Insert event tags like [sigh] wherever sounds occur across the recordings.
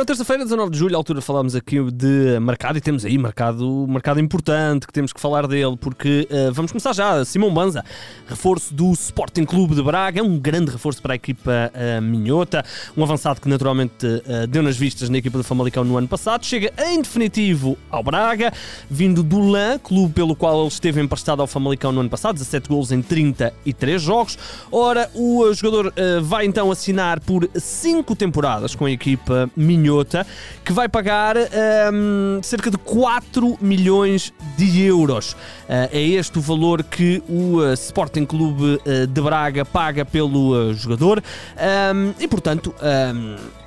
Ora, terça-feira, 19 de julho, à altura falámos aqui de mercado e temos aí mercado, mercado importante que temos que falar dele, porque uh, vamos começar já. Simão Banza, reforço do Sporting Clube de Braga, é um grande reforço para a equipa uh, minhota, um avançado que naturalmente uh, deu nas vistas na equipa do Famalicão no ano passado, chega em definitivo ao Braga, vindo do LAN, clube pelo qual ele esteve emprestado ao Famalicão no ano passado, 17 gols em 33 jogos. Ora, o jogador vai então assinar por 5 temporadas com a equipa minhota Que vai pagar um, cerca de 4 milhões de euros. Uh, é este o valor que o uh, Sporting Clube uh, de Braga paga pelo jogador um, e, portanto. Um,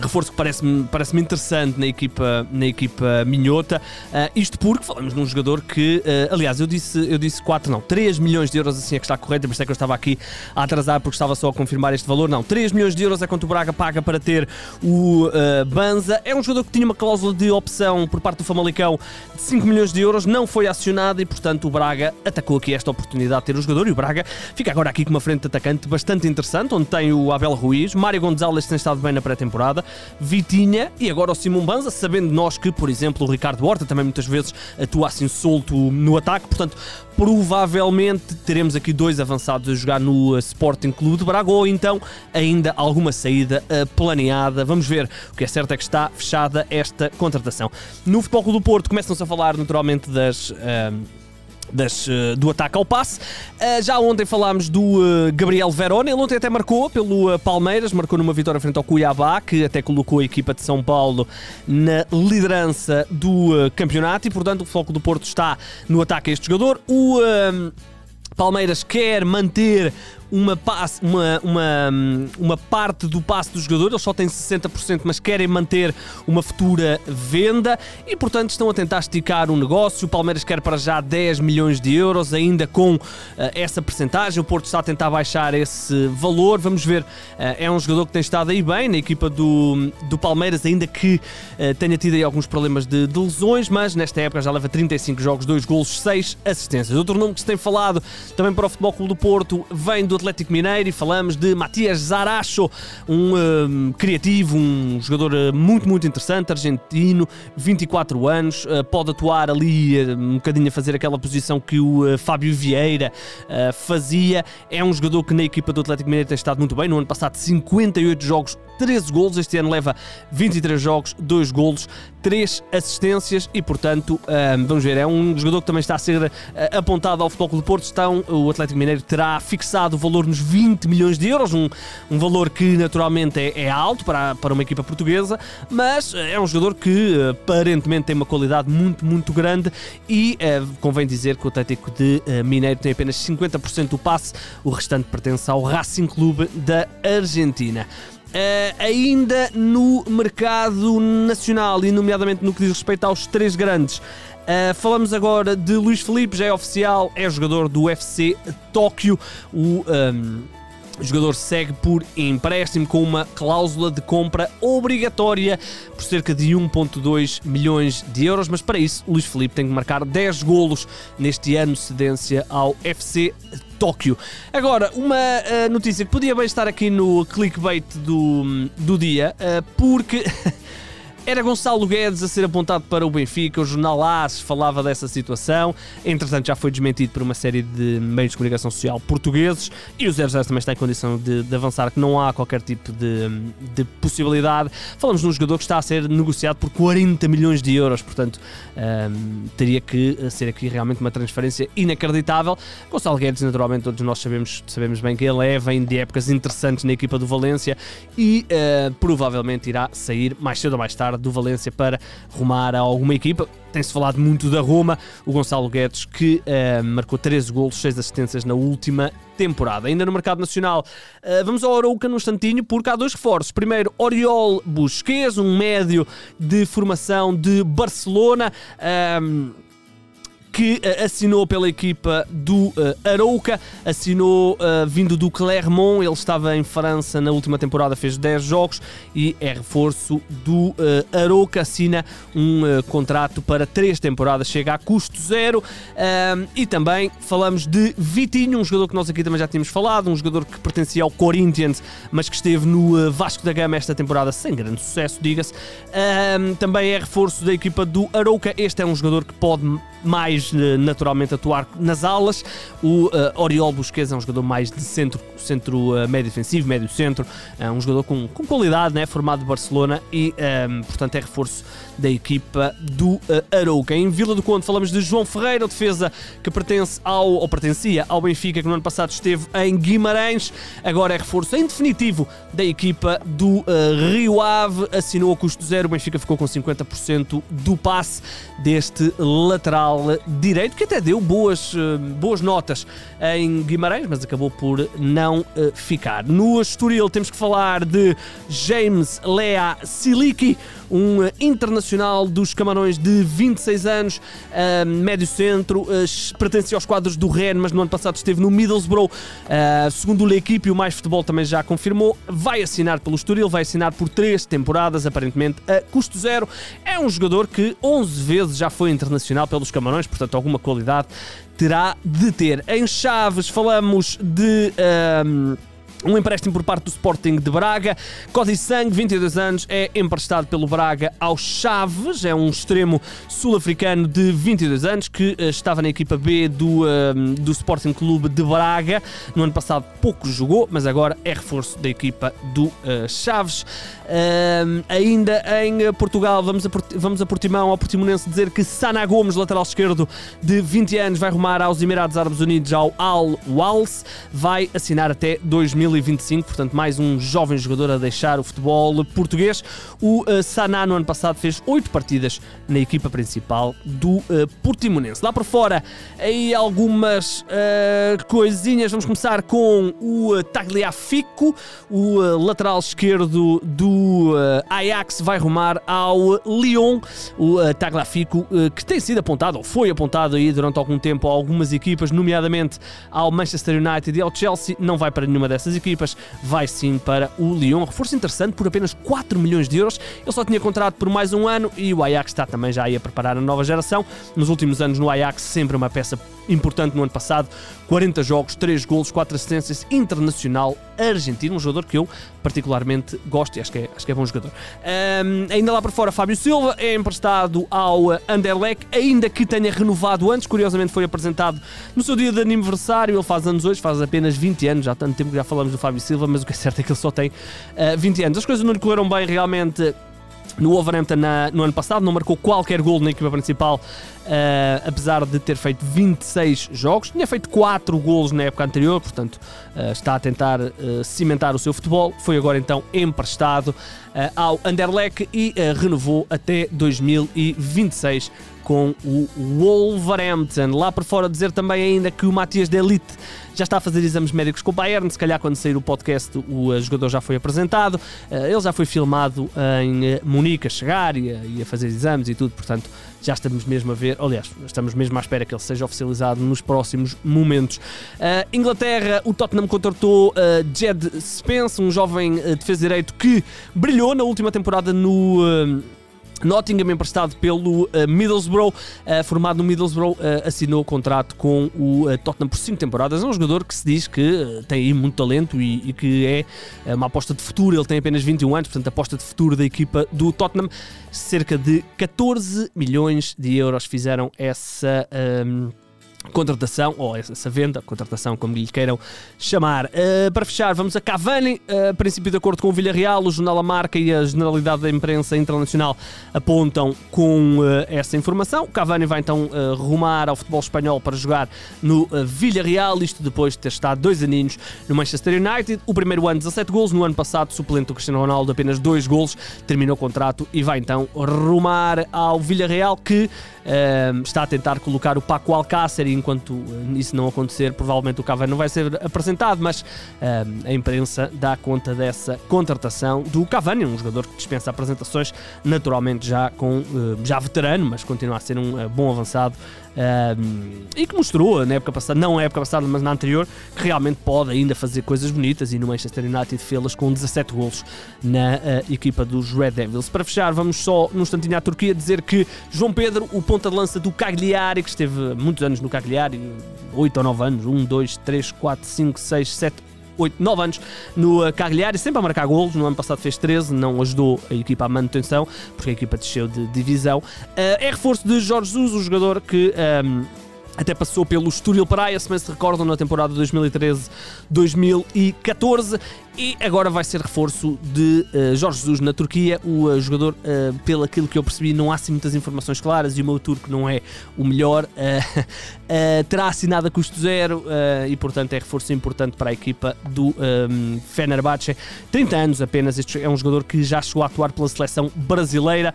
reforço que parece-me parece interessante na equipa, na equipa minhota. Uh, isto porque falamos num jogador que, uh, aliás, eu disse, eu disse 4, não, 3 milhões de euros assim é que está correto, por isso é que eu estava aqui a atrasar porque estava só a confirmar este valor. Não, 3 milhões de euros é quanto o Braga paga para ter o uh, Banza. É um jogador que tinha uma cláusula de opção por parte do Famalicão de 5 milhões de euros, não foi acionada e, portanto, o Braga atacou aqui esta oportunidade de ter o jogador e o Braga fica agora aqui com uma frente de atacante bastante interessante, onde tem o Abel Ruiz, Mário Gonzalez tem estado bem na pré-temporada Vitinha e agora o Simão Banza, sabendo nós que, por exemplo, o Ricardo Horta também muitas vezes atua assim solto no ataque, portanto, provavelmente teremos aqui dois avançados a jogar no uh, Sporting Clube de Braga ou então ainda alguma saída uh, planeada. Vamos ver. O que é certo é que está fechada esta contratação. No Futebol Clube do Porto começam-se a falar naturalmente das. Uh, das, eh, do ataque ao passe. Uh, já ontem falámos do uh, Gabriel Verona, ele ontem até marcou pelo Palmeiras, marcou numa vitória frente ao Cuiabá, que até colocou a equipa de São Paulo na liderança do campeonato e, portanto, o Foco do Porto está no ataque a este jogador. O Palmeiras quer manter uma, uma, uma, uma parte do passe do jogador, eles só têm 60%, mas querem manter uma futura venda e, portanto, estão a tentar esticar o negócio. O Palmeiras quer para já 10 milhões de euros, ainda com uh, essa percentagem. O Porto está a tentar baixar esse valor. Vamos ver, uh, é um jogador que tem estado aí bem na equipa do, do Palmeiras, ainda que uh, tenha tido aí alguns problemas de, de, lesões, mas nesta época já leva 35 jogos, 2 golos, 6 assistências. Outro nome que se tem falado também para o Futebol Clube do Porto vem do Atlético Mineiro e falamos de Matias Zaracho, um uh, criativo, um jogador uh, muito, muito interessante, argentino, 24 anos, uh, pode atuar ali um bocadinho a fazer aquela posição que o Fábio Vieira fazia. É um jogador que na equipa do Atlético Mineiro tem estado muito bem. No ano passado, 58 jogos, 13 golos. Este ano leva 23 jogos, 2 golos, 3 assistências e, portanto, vamos ver, é um jogador que também está a ser apontado ao Futebol Clube do Porto. Estão, o Atlético Mineiro terá fixado o valor nos 20 milhões de euros, um, um valor que naturalmente é, é, alto para, para uma equipa portuguesa, mas eh, é um jogador que aparentemente tem uma qualidade muito, muito grande e eh, convém dizer que o Atlético de eh, Mineiro tem apenas 50% do passe, o restante pertence ao Racing Clube da Argentina. Uh, ainda no mercado nacional e, nomeadamente, no que diz respeito aos três grandes, uh, falamos agora de Luís Felipe, já é oficial, é jogador do UFC Tóquio. O. Um, ehm, o jogador segue por empréstimo com uma cláusula de compra obrigatória por cerca de 1,2 milhões de euros, mas para isso Luís Felipe tem que marcar 10 golos neste ano cedência ao FC Tóquio. Agora, uma uh, notícia que podia bem estar aqui no clickbait do, do dia, uh, porque. [laughs] Era Gonçalo Guedes a ser apontado para o Benfica, o jornal AS falava dessa situação, entretanto já foi desmentido por uma série de meios de comunicação social portugueses e o 00 também está em condição de, de, avançar, que não há qualquer tipo de, de, possibilidade. Falamos de um jogador que está a ser negociado por 40 milhões de euros, portanto um, teria que ser aqui realmente uma transferência inacreditável. Gonçalo Guedes, naturalmente, todos nós sabemos, sabemos bem que ele é, vem de épocas interessantes na equipa do Valência e uh, provavelmente irá sair mais cedo ou mais tarde do Valência para rumar a alguma equipa. Tem-se falado muito da Roma, o Gonçalo Guedes, que uh, marcou 13 golos, 6 assistências na última temporada. Ainda no mercado nacional, uh, vamos ao Arouca no instantinho, porque há dois reforços. Primeiro, Oriol Busquets, um médio de formação de Barcelona. Que uh, assinou pela equipa do uh, Arouca, assinou uh, vindo do Clermont, ele estava em França na última temporada, fez 10 jogos e é reforço do Arouca, assina um contrato para 3 temporadas, chega a custo zero. e também falamos de Vitinho, um jogador que nós aqui também já tínhamos falado, um jogador que pertencia ao Corinthians, mas que esteve no Vasco da Gama esta temporada sem grande sucesso, diga-se. também é reforço da equipa do Arouca. Este é um jogador que pode mais eh, naturalmente atuar nas alas. O uh, Oriol Busquets é um jogador mais de centro, centro uh, médio defensivo, médio centro, é um jogador com, com qualidade, né? formado de Barcelona e, um, ehm, portanto, é reforço da equipa do uh, Arouca. Em Vila do Conde falamos de João Ferreira, defesa que pertence ao, ou pertencia ao Benfica, que no ano passado esteve em Guimarães, agora é reforço em definitivo da equipa do uh, Rio Ave, assinou a custo zero, o Benfica ficou com 50% do passe deste lateral direito, que até deu boas, uh, boas notas em Guimarães, mas acabou por não ficar. No Estoril temos que falar de James Lea Siliki, um internacional dos Camarões de 26 anos, médio centro, pertence aos quadros do Rennes, mas no ano passado esteve no Middlesbrough. Segundo o equipe, o Mais Futebol também já confirmou, vai assinar pelo Estoril, vai assinar por três temporadas, aparentemente a custo zero. É um jogador que 11 vezes já foi internacional pelos Camarões, portanto alguma qualidade terá de ter. Em Chaves falamos de... Um empréstimo por parte do Sporting de Braga. Cody Sang, 22 anos, é emprestado pelo Braga ao Chaves. É um extremo sul-africano de 22 anos que uh, estava na equipa B do, uh, do Sporting Clube de Braga. No ano passado pouco jogou, mas agora é reforço da equipa do uh, Chaves. ainda em Portugal, vamos a, vamos a Portimão, ao Portimonense dizer que Sana Gomes, lateral esquerdo de 20 anos, vai rumar aos Emirados Árabes Unidos ao Al Wals. Vai assinar até 2000 2025, portanto, mais um jovem jogador a deixar o futebol português. O uh, Saná, no ano passado, fez oito partidas na equipa principal do uh, Portimonense. Lá por fora, aí algumas uh, coisinhas. Vamos começar com o Tagliafico, o lateral esquerdo do Ajax, vai rumar ao Lyon. O Tagliafico, que tem sido apontado, ou foi apontado aí durante algum tempo a algumas equipas, nomeadamente ao Manchester United e ao Chelsea, não vai para nenhuma dessas equipas, vai sim para o Lyon. Reforço interessante por apenas 4 milhões de euros. Ele só tinha contrato por mais um ano e o Ajax está também já aí a preparar a nova geração. Nos últimos anos no Ajax, sempre uma peça importante no ano passado. 40 jogos, 3 golos, 4 assistências, internacional argentino, um jogador que eu particularmente gosto e acho que é, acho que é bom jogador. Um, ainda lá para fora, Fábio Silva é emprestado ao Anderlecht, ainda que tenha renovado antes, curiosamente foi apresentado no seu dia de aniversário, ele faz anos hoje, faz apenas 20 anos, já há tanto tempo que já falamos do Fábio Silva, mas o que é certo é que ele só tem uh, 20 anos. As coisas não lhe correram bem realmente no Wolverhampton na, no ano passado, não marcou qualquer gol na equipa principal, uh, apesar de ter feito 26 jogos. Tinha feito 4 golos na época anterior, portanto uh, está a tentar uh, cimentar o seu futebol. Foi agora então emprestado ao Anderlecht e renovou até 2026 com o Wolverhampton. Lá por fora dizer também ainda que o Matias Delite já está a fazer exames médicos com o Bayern, se calhar quando sair o podcast o eh, jogador já foi apresentado, eh, ele já foi filmado em eh, Munique a chegar e a, fazer exames e tudo, portanto já estamos mesmo a ver, aliás, estamos mesmo à espera que ele seja oficializado nos próximos momentos. Inglaterra, o Tottenham contratou Jed Spence, um jovem defesa direito que brilhou na última temporada no Nottingham, emprestado pelo uh, Middlesbrough, uh, formado no Middlesbrough, uh, assinou o contrato com o Tottenham por 5 temporadas. É um jogador que se diz que tem aí muito talento e, e, que é uma aposta de futuro. Ele tem apenas 21 anos, portanto, aposta de futuro da equipa do Tottenham. Cerca de 14 milhões de euros fizeram essa. Contratação, ou essa venda, contratação, como lhe queiram chamar. Uh, para fechar, vamos a Cavani, uh, a princípio de acordo com o Villarreal, o jornal A Marca e a generalidade da imprensa internacional apontam com uh, essa informação. O Cavani vai então rumar ao futebol espanhol para jogar no Villarreal, isto depois de ter estado dois aninhos no Manchester United. O primeiro ano 17 gols, no ano passado suplente do Cristiano Ronaldo apenas dois gols, terminou o contrato e vai então rumar ao Villarreal que está a tentar colocar o Paco Alcácer e enquanto isso não acontecer, provavelmente o Cavani não vai ser apresentado, mas a imprensa dá conta dessa contratação do Cavani, um jogador que dispensa apresentações, naturalmente já com já veterano, mas continua a ser um bom avançado e que mostrou na época passada, não na época passada, mas na anterior, que realmente pode ainda fazer coisas bonitas e no Manchester United fê-las com 17 golos na uh, equipa dos Red Devils. Para fechar, vamos só num instantinho à Turquia dizer que João Pedro, o ponta de lança do Cagliari, que esteve muitos anos no Cagliari, 8 ou 9 anos, 1, 2, 3, 4, 5, 6, 7, 8, 9 anos no uh, Cagliari, sempre a marcar golos. No ano passado fez 13, não ajudou a equipa à manutenção, porque a equipa desceu de divisão. Uh, é reforço de Jorge Jesus, o jogador que. Um, até passou pelo Estoril Praia, se bem se recordam, na temporada 2013-2014 e agora vai ser reforço de uh, Jorge Jesus na Turquia. O uh, jogador, uh, pelo aquilo que eu percebi, não há assim muitas informações claras e o meu turco não é o melhor. [laughs] terá assinado a custo zero e, portanto, é reforço importante para a equipa do um, Fenerbahçe. 30 anos apenas. Este é um jogador que já chegou a atuar pela seleção brasileira.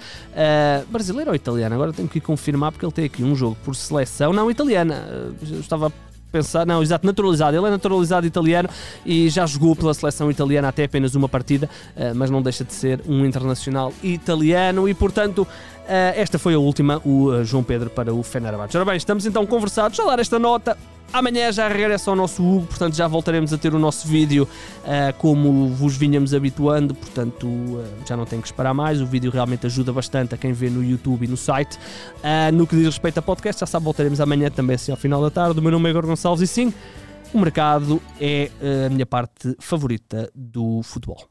brasileira ou italiana? Agora tenho que confirmar porque ele tem aqui um jogo por seleção. Não, italiana. estava pensar, não, exato, naturalizado. Ele é naturalizado italiano e já jogou pela seleção italiana até apenas uma partida, eh, mas não deixa de ser um internacional italiano e, portanto, eh, esta foi a última, o eh, João Pedro para o Fenerbahçe. Ora bem, estamos então conversados a dar esta nota. Amanhã já regressa ao nosso Hugo, portanto já voltaremos a ter o nosso vídeo uh, como vos vinhamos habituando, portanto uh, já não tenho que esperar mais. O vídeo realmente ajuda bastante a quem vê no YouTube e no site. Uh, no que diz respeito a podcast, já sabe, voltaremos amanhã também assim ao final da tarde. O meu nome é Igor Gonçalves e sim, o mercado é a minha parte favorita do futebol.